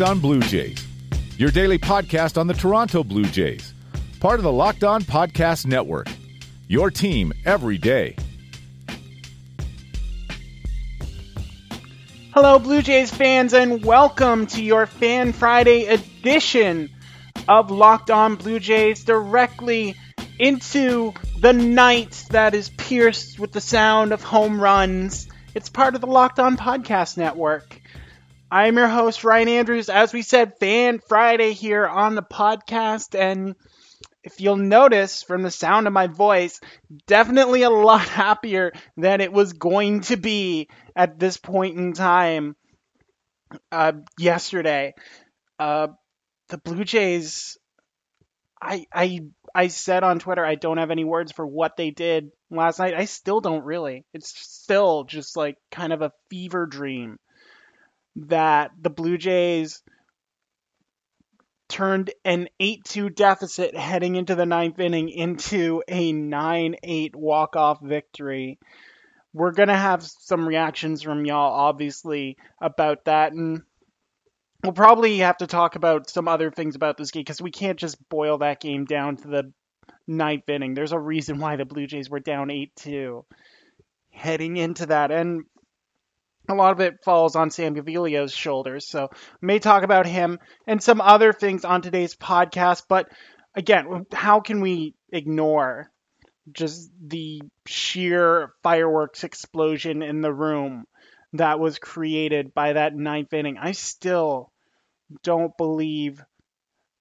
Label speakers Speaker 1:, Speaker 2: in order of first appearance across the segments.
Speaker 1: Locked On Blue Jays, your daily podcast on the Toronto Blue Jays, part of the Locked On Podcast Network. Your team every day.
Speaker 2: Hello, Blue Jays fans, and welcome to your Fan Friday edition of Locked On Blue Jays directly into the night that is pierced with the sound of home runs. It's part of the Locked On Podcast Network. I'm your host, Ryan Andrews. As we said, Fan Friday here on the podcast. And if you'll notice from the sound of my voice, definitely a lot happier than it was going to be at this point in time uh, yesterday. Uh, the Blue Jays, I, I, I said on Twitter, I don't have any words for what they did last night. I still don't really. It's still just like kind of a fever dream that the Blue Jays turned an 8 2 deficit heading into the ninth inning into a 9 8 walk off victory. We're going to have some reactions from y'all, obviously, about that. And we'll probably have to talk about some other things about this game because we can't just boil that game down to the ninth inning. There's a reason why the Blue Jays were down 8 2 heading into that. And a lot of it falls on Sam Gaviglio's shoulders. So may talk about him and some other things on today's podcast. But again, how can we ignore just the sheer fireworks explosion in the room that was created by that ninth inning? I still don't believe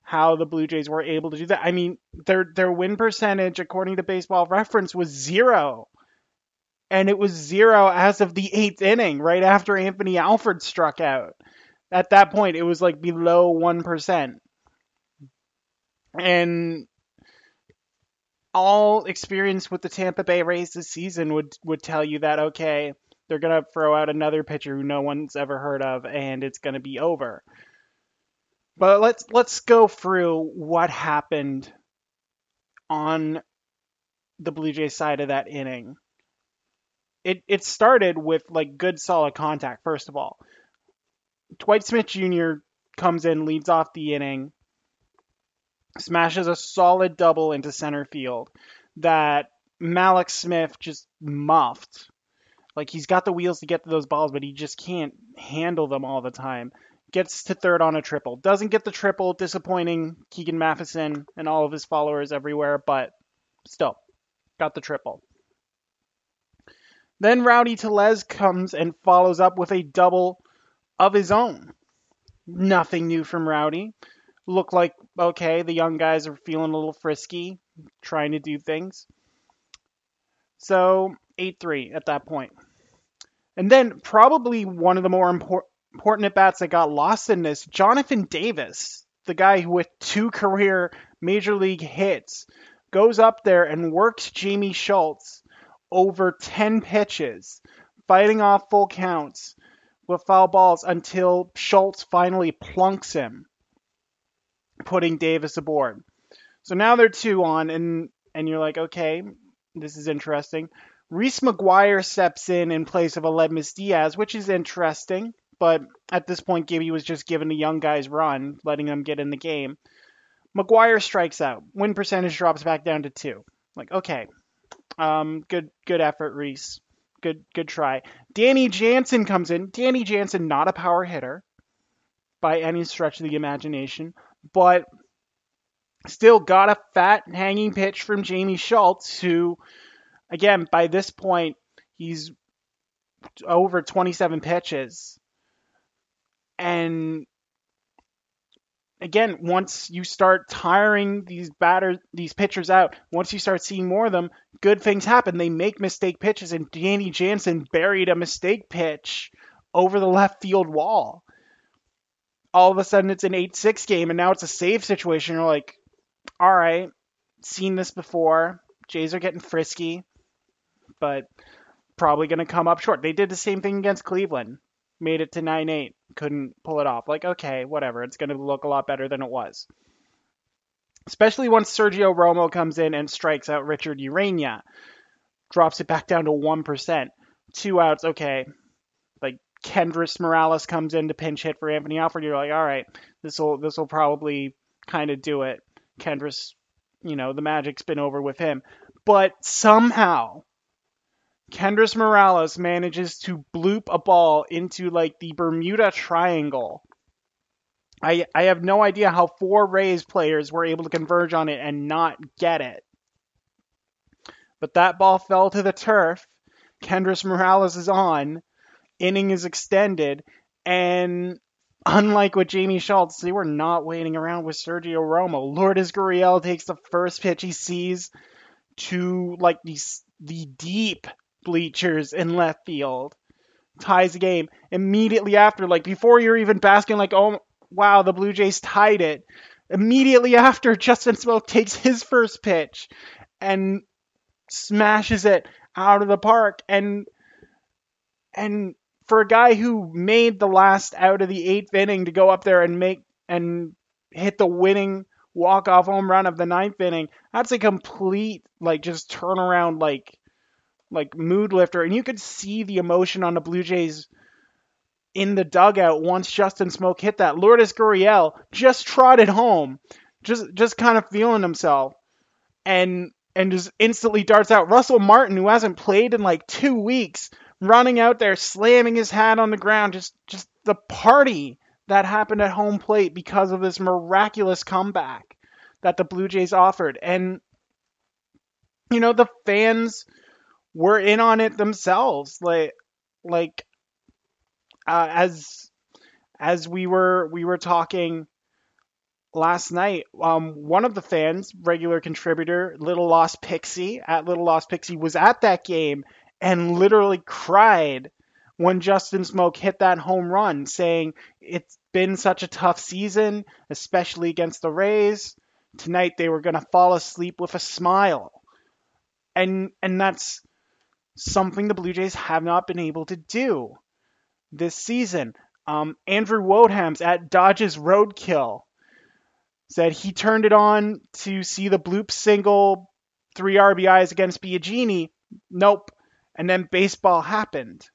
Speaker 2: how the Blue Jays were able to do that. I mean, their their win percentage, according to Baseball Reference, was zero and it was zero as of the eighth inning, right after Anthony Alford struck out. At that point, it was like below 1%. And all experience with the Tampa Bay Rays this season would, would tell you that, okay, they're going to throw out another pitcher who no one's ever heard of, and it's going to be over. But let's let's go through what happened on the Blue Jays side of that inning it it started with like good solid contact first of all. Dwight Smith Jr. comes in, leads off the inning, smashes a solid double into center field that Mallex Smith just muffed. Like he's got the wheels to get to those balls, but he just can't handle them all the time. Gets to third on a triple. Doesn't get the triple, disappointing Keegan Matheson and all of his followers everywhere, but still got the triple. Then Rowdy Tellez comes and follows up with a double of his own. Nothing new from Rowdy. Look like, okay, the young guys are feeling a little frisky, trying to do things. So, 8 3 at that point. And then, probably one of the more impor- important at bats that got lost in this Jonathan Davis, the guy who with two career major league hits, goes up there and works Jaime Schultz over 10 pitches, fighting off full counts with foul balls until Schultz finally plunks him, putting Davis aboard. So now they're two on, and and you're like, okay, this is interesting. Reese McGuire steps in in place of Aledmys Diaz, which is interesting. But at this point, Gibby was just giving the young guys run, letting them get in the game. McGuire strikes out. Win percentage drops back down to two. Like, okay, um, good good effort, Reese. Good good try. Danny Jansen comes in. Danny Jansen, not a power hitter by any stretch of the imagination, but still got a fat hanging pitch from Jaime Schultz, who, again, by this point, he's over 27 pitches. And again, once you start tiring these batters, these pitchers out, once you start seeing more of them, good things happen. They make mistake pitches, and Danny Jansen buried a mistake pitch over the left field wall. All of a sudden, it's an 8 6 game, and now it's a save situation. You're like, all right, seen this before. Jays are getting frisky, but probably going to come up short. They did the same thing against Cleveland made it to 9 8, couldn't pull it off. Like, okay, whatever. It's going to look a lot better than it was. Especially once Sergio Romo comes in and strikes out Richard Urena, drops it back down to 1%. Two outs, okay. Like, Kendrys Morales comes in to pinch hit for Anthony Alford, you're like, all right, this will this will probably kind of do it. Kendrys, you know, the magic's been over with him, but somehow Kendrys Morales manages to bloop a ball into like the Bermuda Triangle. I I have no idea how four Rays players were able to converge on it and not get it. But that ball fell to the turf. Kendrys Morales is on. Inning is extended. And unlike with Jaime Schultz, they were not waiting around with Sergio Romo. Lourdes Gurriel takes the first pitch he sees to like the, the deep bleachers in left field. Ties the game. Immediately after, like before you're even basking like, oh wow, the Blue Jays tied it. Immediately after, Justin Smoak takes his first pitch and smashes it out of the park. And and for a guy who made the last out of the eighth inning to go up there and make and hit the winning walk off home run of the ninth inning, that's a complete like just turnaround like like mood lifter. And you could see the emotion on the Blue Jays in the dugout once Justin Smoak hit that. Lourdes Gurriel just trotted home, just just kind of feeling himself, and and just instantly darts out. Russell Martin, who hasn't played in like two weeks, running out there, slamming his hat on the ground. Just just the party that happened at home plate because of this miraculous comeback that the Blue Jays offered. And you know, the fans were in on it themselves. Like like uh, as as we were we were talking last night, um, one of the fans, regular contributor, Little Lost Pixie at Little Lost Pixie, was at that game and literally cried when Justin Smoak hit that home run, saying it's been such a tough season, especially against the Rays. Tonight they were going to fall asleep with a smile. And and that's something the Blue Jays have not been able to do this season. Um, Andrew Wodeham's at Dodges Roadkill said he turned it on to see the bloop single, three RBIs against Biagini. Nope. And then baseball happened.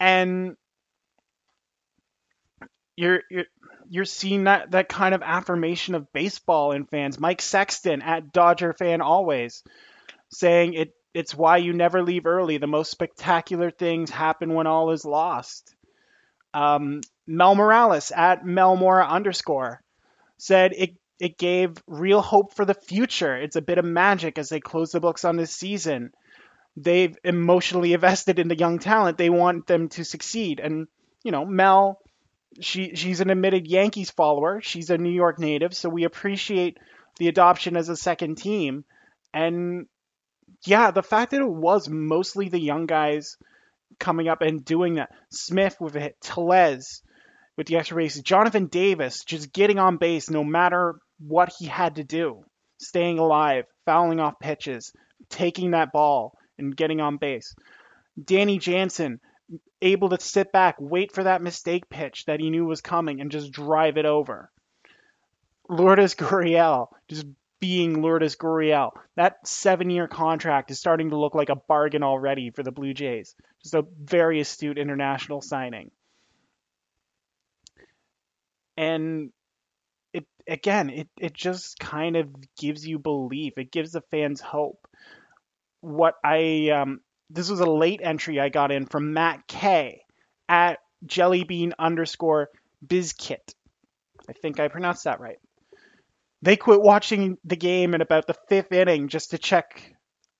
Speaker 2: And you're, you're you're seeing that that kind of affirmation of baseball in fans. Mike Sexton at Dodger fan always saying it it's why you never leave early. The most spectacular things happen when all is lost. Um, Mel Morales at Melmora underscore said it it gave real hope for the future. It's a bit of magic as they close the books on this season. They've emotionally invested in the young talent. They want them to succeed. And you know, Mel, she she's an admitted Yankees follower. She's a New York native, so we appreciate the adoption as a second team. And yeah, the fact that it was mostly the young guys coming up and doing that. Smith with a hit, Tellez with the extra base, Jonathan Davis just getting on base no matter what he had to do, staying alive, fouling off pitches, taking that ball and getting on base. Danny Jansen able to sit back, wait for that mistake pitch that he knew was coming and just drive it over. Lourdes Gurriel just being Lourdes Gurriel. That seven year contract is starting to look like a bargain already for the Blue Jays. Just a very astute international signing. And it again, it, it just kind of gives you belief. It gives the fans hope. What I um, this was a late entry I got in from Matt K at jellybean underscore bizkit. I think I pronounced that right. They quit watching the game in about the fifth inning just to check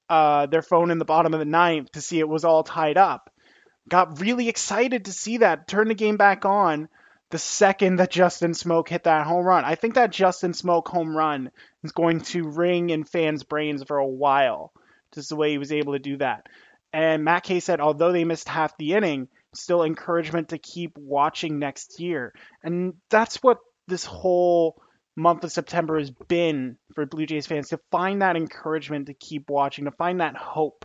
Speaker 2: uh, their phone in the bottom of the ninth to see it was all tied up. Got really excited to see that. Turn the game back on the second that Justin Smoak hit that home run. I think that Justin Smoak home run is going to ring in fans' brains for a while. Just the way he was able to do that. And Matt Kay said, although they missed half the inning, still encouragement to keep watching next year. And that's what this whole month of September has been for Blue Jays fans to find that encouragement to keep watching, to find that hope.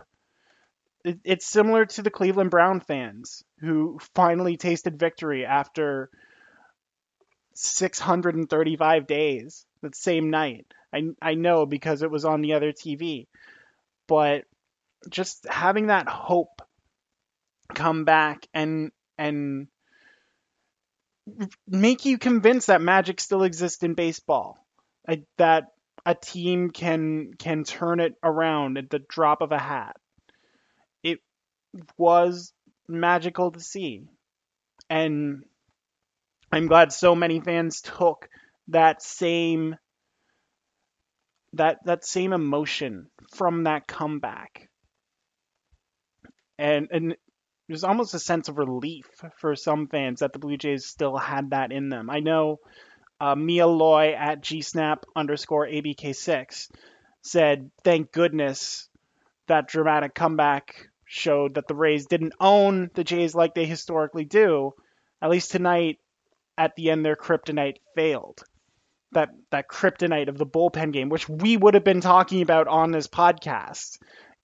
Speaker 2: It, it's similar to the Cleveland Brown fans who finally tasted victory after 635 days that same night. I, I know because it was on the other TV. But just having that hope come back and and make you convinced that magic still exists in baseball. that a team can can turn it around at the drop of a hat. It was magical to see. And I'm glad so many fans took that same that that same emotion from that comeback. And and there's almost a sense of relief for some fans that the Blue Jays still had that in them. I know uh, Mia Loy at gsnap underscore abk6 said, "Thank goodness that dramatic comeback showed that the Rays didn't own the Jays like they historically do. At least tonight, at the end, their kryptonite failed. That that kryptonite of the bullpen game, which we would have been talking about on this podcast,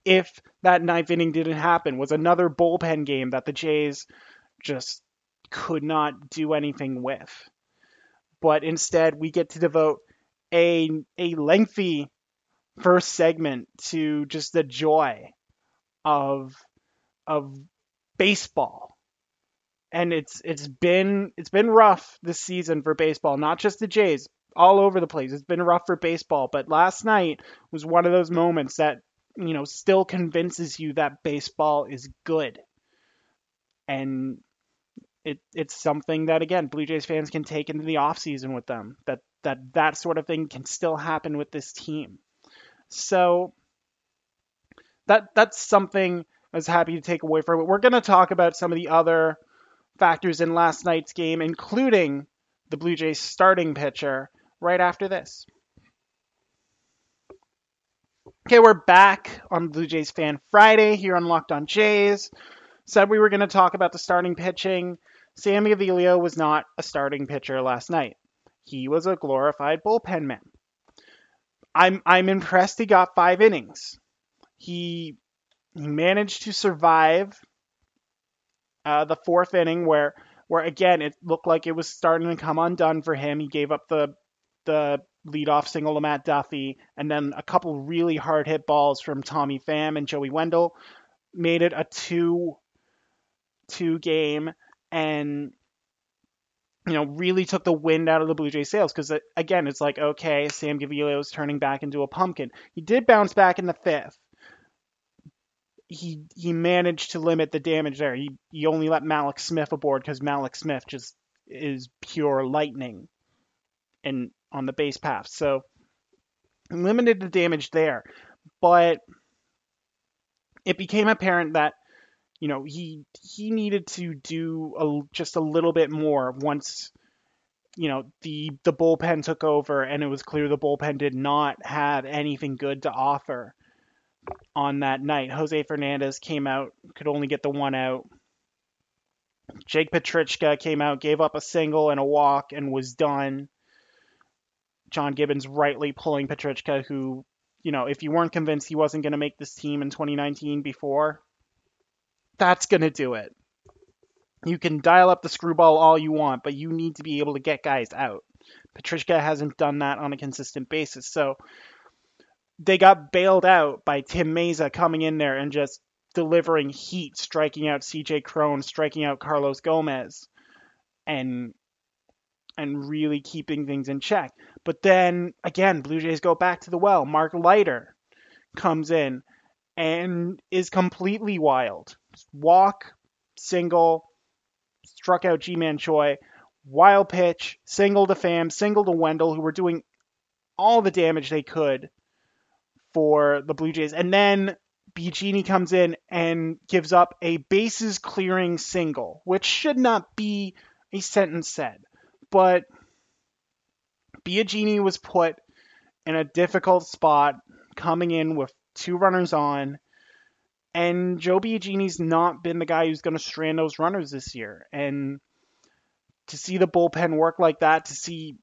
Speaker 2: if that ninth inning didn't happen, was another bullpen game that the Jays just could not do anything with. But instead, we get to devote a a lengthy first segment to just the joy of of baseball. And it's it's been it's been rough this season for baseball, not just the Jays, all over the place. It's been rough for baseball, but last night was one of those moments that, you know, still convinces you that baseball is good. And it it's something that again, Blue Jays fans can take into the offseason with them. That that that sort of thing can still happen with this team. So that that's something I was happy to take away from it. We're going to talk about some of the other factors in last night's game, including the Blue Jays starting pitcher, right after this. Okay, we're back on Blue Jays Fan Friday here on Locked On Jays. Said we were going to talk about the starting pitching. Sammy Gaviglio was not a starting pitcher last night. He was a glorified bullpen man. I'm I'm impressed he got five innings he he managed to survive uh, the fourth inning where where again it looked like it was starting to come undone for him. He gave up the the leadoff single to Matt Duffy, and then a couple really hard hit balls from Tommy Pham and Joey Wendle made it a two two game and you know really took the wind out of the Blue Jay sails because uh, again it's like okay Sam Gaviglio is turning back into a pumpkin. He did bounce back in the fifth, he he managed to limit the damage there. He he only let Mallex Smith aboard because Mallex Smith just is pure lightning, and on the base path. So limited the damage there, but it became apparent that you know he he needed to do a, just a little bit more once you know the the bullpen took over and it was clear the bullpen did not have anything good to offer on that night. Jose Fernandez came out, could only get the one out. Jake Petricka came out, gave up a single and a walk, and was done. John Gibbons rightly pulling Petricka, who, you know, if you weren't convinced he wasn't going to make this team in 2019 before, that's going to do it. You can dial up the screwball all you want, but you need to be able to get guys out. Petricka hasn't done that on a consistent basis. So they got bailed out by Tim Mayza coming in there and just delivering heat, striking out CJ Cron, striking out Carlos Gomez, and and really keeping things in check. But then again, Blue Jays go back to the well. Mark Leiter comes in and is completely wild. Walk, single, struck out Ji-Man Choi, wild pitch, single to Pham, single to Wendle, who were doing all the damage they could for the Blue Jays. And then Biagini comes in and gives up a bases clearing single, which should not be a sentence said. But Biagini was put in a difficult spot coming in with two runners on. And Joe Biagini's not been the guy who's going to strand those runners this year. And to see the bullpen work like that, to see,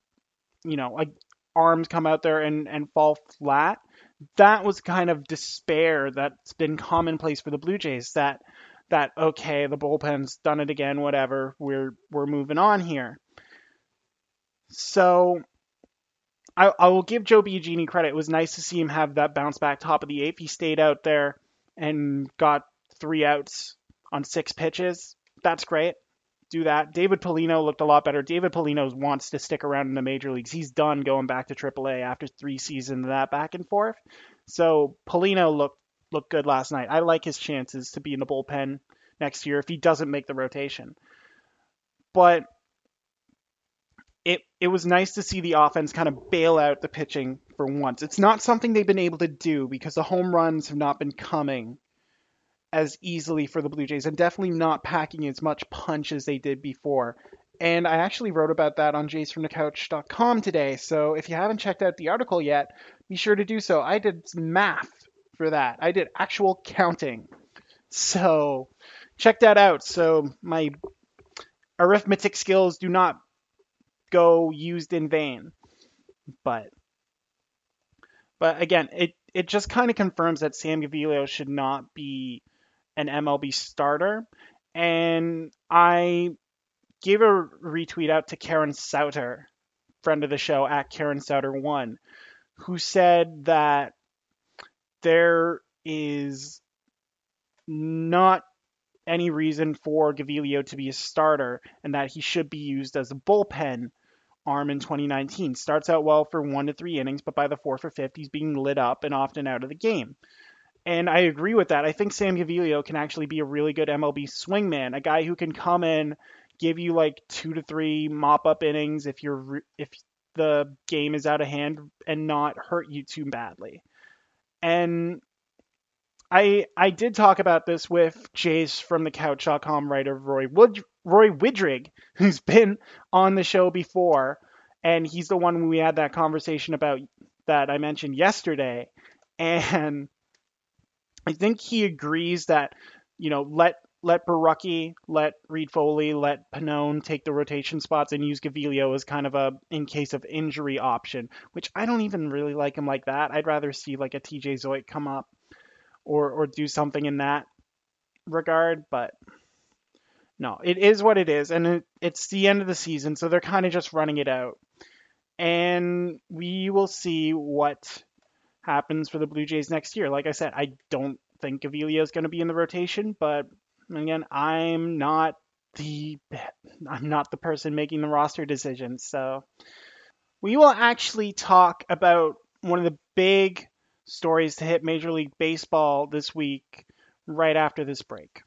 Speaker 2: you know, like arms come out there and, and fall flat, that was kind of despair that's been commonplace for the Blue Jays. That that okay, the bullpen's done it again, whatever. We're we're moving on here. So I, I will give Joe Biagini credit. It was nice to see him have that bounce back top of the eighth. He stayed out there and got three outs on six pitches. That's great. do that. David Paulino looked a lot better. David Paulino wants to stick around in the major leagues. He's done going back to AAA after three seasons of that back and forth. So Paulino looked looked good last night. I like his chances to be in the bullpen next year if he doesn't make the rotation. But it it was nice to see the offense kind of bail out the pitching for once. It's not something they've been able to do because the home runs have not been coming as easily for the Blue Jays and definitely not packing as much punch as they did before. And I actually wrote about that on jaysfromthecouch.com today. So if you haven't checked out the article yet, be sure to do so. I did math for that. I did actual counting. So check that out. So my arithmetic skills do not go used in vain. But but again, it it just kind of confirms that Sam Gaviglio should not be an MLB starter. And I gave a retweet out to Karen Souter, friend of the show at Karen Souter1, who said that there is not any reason for Gaviglio to be a starter and that he should be used as a bullpen arm in 2019. Starts out well for one to three innings, but by the fourth or fifth, he's being lit up and often out of the game. And I agree with that. I think Sam Gaviglio can actually be a really good MLB swingman, a guy who can come in, give you like two to three mop up innings if you're if the game is out of hand and not hurt you too badly. And I I did talk about this with Jays from the Couch.com writer Roy Wood, Roy Widrig, who's been on the show before, and he's the one we had that conversation about that I mentioned yesterday. And I think he agrees that, you know, let let Borucki, let Reid-Foley, let Pannone take the rotation spots and use Gaviglio as kind of a in case of injury option, which I don't even really like him like that. I'd rather see like a TJ Zeuch come up or or do something in that regard, but no, it is what it is, and it, it's the end of the season, so they're kind of just running it out, and we will see what happens for the Blue Jays next year. Like I said, I don't think Gaviglio is going to be in the rotation, but again, I'm not the I'm not the person making the roster decisions. So we will actually talk about one of the big stories to hit Major League Baseball this week right after this break.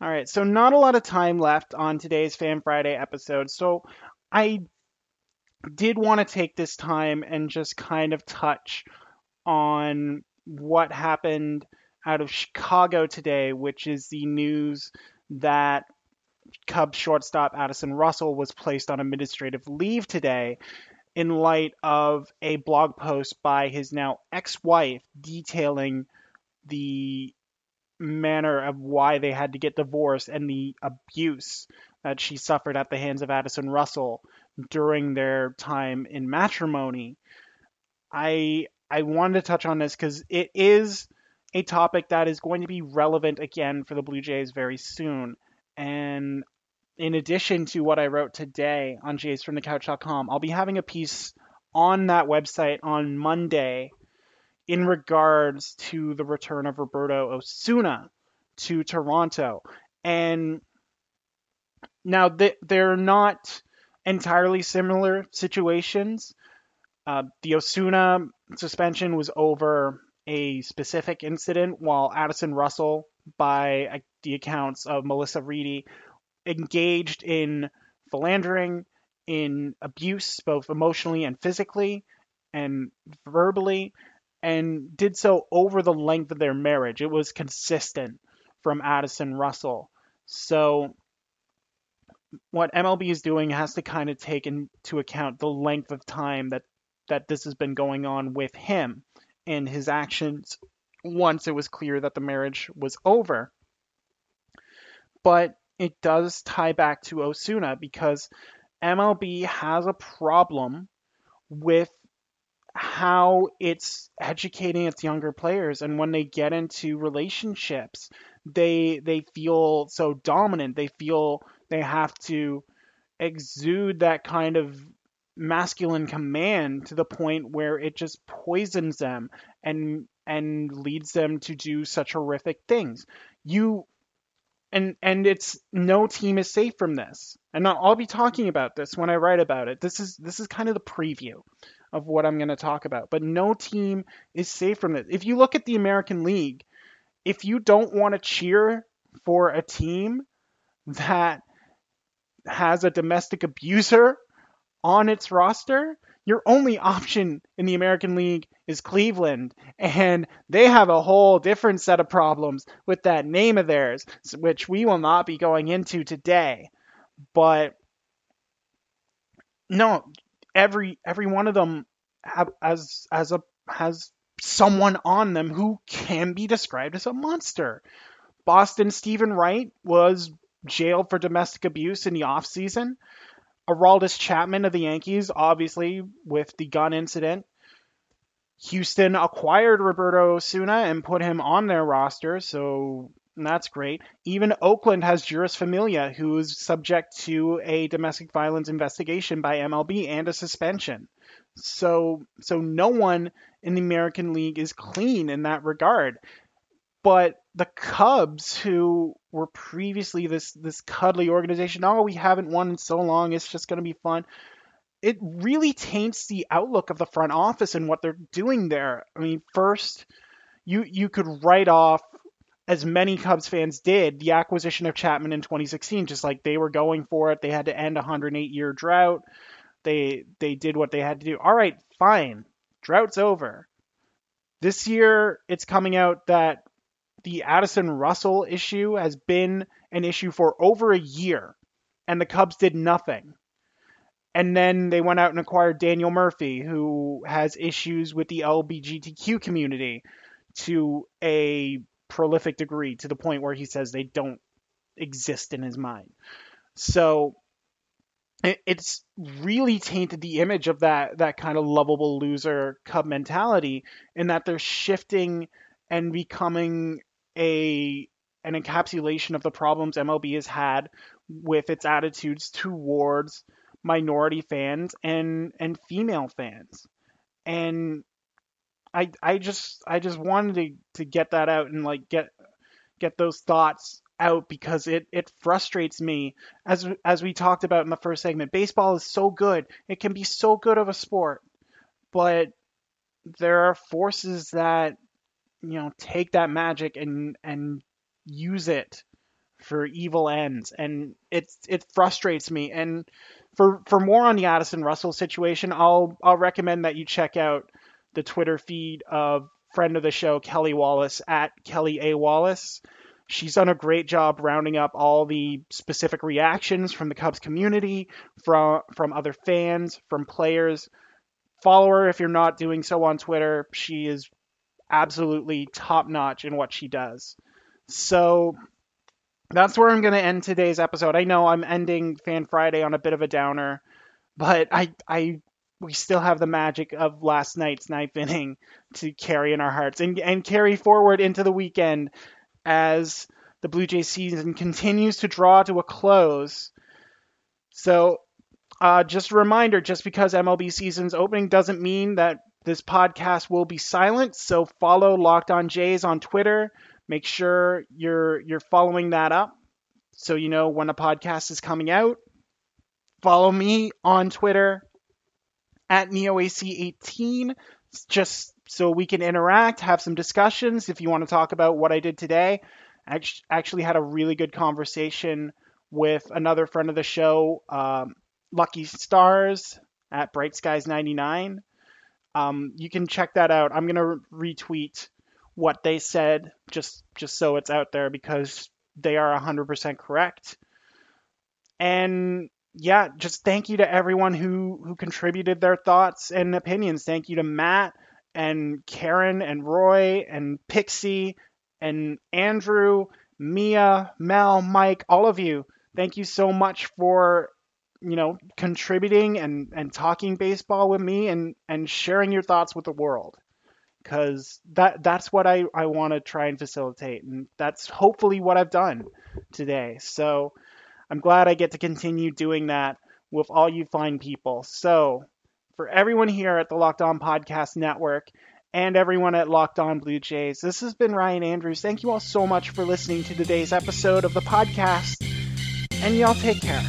Speaker 2: All right, so not a lot of time left on today's Fan Friday episode. So I did want to take this time and just kind of touch on what happened out of Chicago today, which is the news that Cubs shortstop Addison Russell was placed on administrative leave today in light of a blog post by his now ex wife detailing the manner of why they had to get divorced and the abuse that she suffered at the hands of Addison Russell during their time in matrimony. I I wanted to touch on this because it is a topic that is going to be relevant again for the Blue Jays very soon. And in addition to what I wrote today on jaysfromthecouch.com, I'll be having a piece on that website on Monday in regards to the return of Roberto Osuna to Toronto. And now they're not entirely similar situations. Uh, the Osuna suspension was over a specific incident, while Addison Russell, by uh, the accounts of Melisa Reidy, engaged in philandering, in abuse, both emotionally and physically, and verbally, and did so over the length of their marriage. It was consistent from Addison Russell. So what MLB is doing has to kind of take into account the length of time that that this has been going on with him and his actions once it was clear that the marriage was over. But it does tie back to Osuna because MLB has a problem with how it's educating its younger players and when they get into relationships they they feel so dominant they feel they have to exude that kind of masculine command to the point where it just poisons them and and leads them to do such horrific things. You and and it's no team is safe from this. And I'll be talking about this when I write about it. This is this is kind of the preview of what I'm going to talk about. But no team is safe from this If you look at the American League, if you don't want to cheer for a team that has a domestic abuser on its roster, your only option in the American League is Cleveland. And they have a whole different set of problems with that name of theirs, which we will not be going into today. But no, every every one of them have as as a has someone on them who can be described as a monster. Boston Steven Wright was jailed for domestic abuse in the offseason. Aroldis Chapman of the Yankees, obviously, with the gun incident. Houston acquired Roberto Osuna and put him on their roster, so that's great. Even Oakland has Jeurys Familia, who is subject to a domestic violence investigation by MLB and a suspension. So, so no one in the American League is clean in that regard. But the Cubs, who were previously this this cuddly organization, oh, we haven't won in so long, it's just going to be fun. It really taints the outlook of the front office and what they're doing there. I mean, first, you you could write off as many Cubs fans did the acquisition of Chapman in 2016, just like they were going for it. They had to end a 108 year drought. They they did what they had to do. All right, fine. Drought's over. This year, it's coming out that the Addison Russell issue has been an issue for over a year, and the Cubs did nothing. And then they went out and acquired Daniel Murphy, who has issues with the LGBTQ community to a prolific degree, to the point where he says they don't exist in his mind. So it's really tainted the image of that that kind of lovable loser Cub mentality, in that they're shifting and becoming a an encapsulation of the problems MLB has had with its attitudes towards minority fans and and female fans. And I I just I just wanted to, to get that out and like get get those thoughts out because it it frustrates me as as we talked about in the first segment. Baseball is so good. It can be so good of a sport. But there are forces that you know take that magic and and use it for evil ends. And it it frustrates me. And for for more on the Addison Russell situation I'll I'll recommend that you check out the Twitter feed of friend of the show Kelly Wallace at Kelly A. Wallace. She's done a great job rounding up all the specific reactions from the Cubs community from from other fans from players. Follow her if you're not doing so on Twitter. She is absolutely top notch in what she does. So that's where I'm going to end today's episode. I know I'm ending Fan Friday on a bit of a downer, but I I we still have the magic of last night's ninth inning to carry in our hearts and and carry forward into the weekend as the Blue Jays season continues to draw to a close. So uh, just a reminder, just because MLB season's opening doesn't mean that this podcast will be silent, so follow Locked On Jays on Twitter. Make sure you're you're following that up so you know when a podcast is coming out. Follow me on Twitter at NeoAC18 just so we can interact, have some discussions. If you want to talk about what I did today, I actually had a really good conversation with another friend of the show, um, Lucky Stars at Bright Skies 99. Um, you can check that out. I'm gonna retweet what they said just just so it's out there because they are 100% correct. And yeah, just thank you to everyone who who contributed their thoughts and opinions. Thank you to Matt and Karen and Roy and Pixie and Andrew, Mia, Mel, Mike, all of you. Thank you so much for you know, contributing and, and talking baseball with me and, and sharing your thoughts with the world. Because that that's what I, I want to try and facilitate. And that's hopefully what I've done today. So I'm glad I get to continue doing that with all you fine people. So for everyone here at the Locked On Podcast Network and everyone at Locked On Blue Jays. This has been Ryan Andrews. Thank you all so much for listening to today's episode of the podcast, and y'all take care.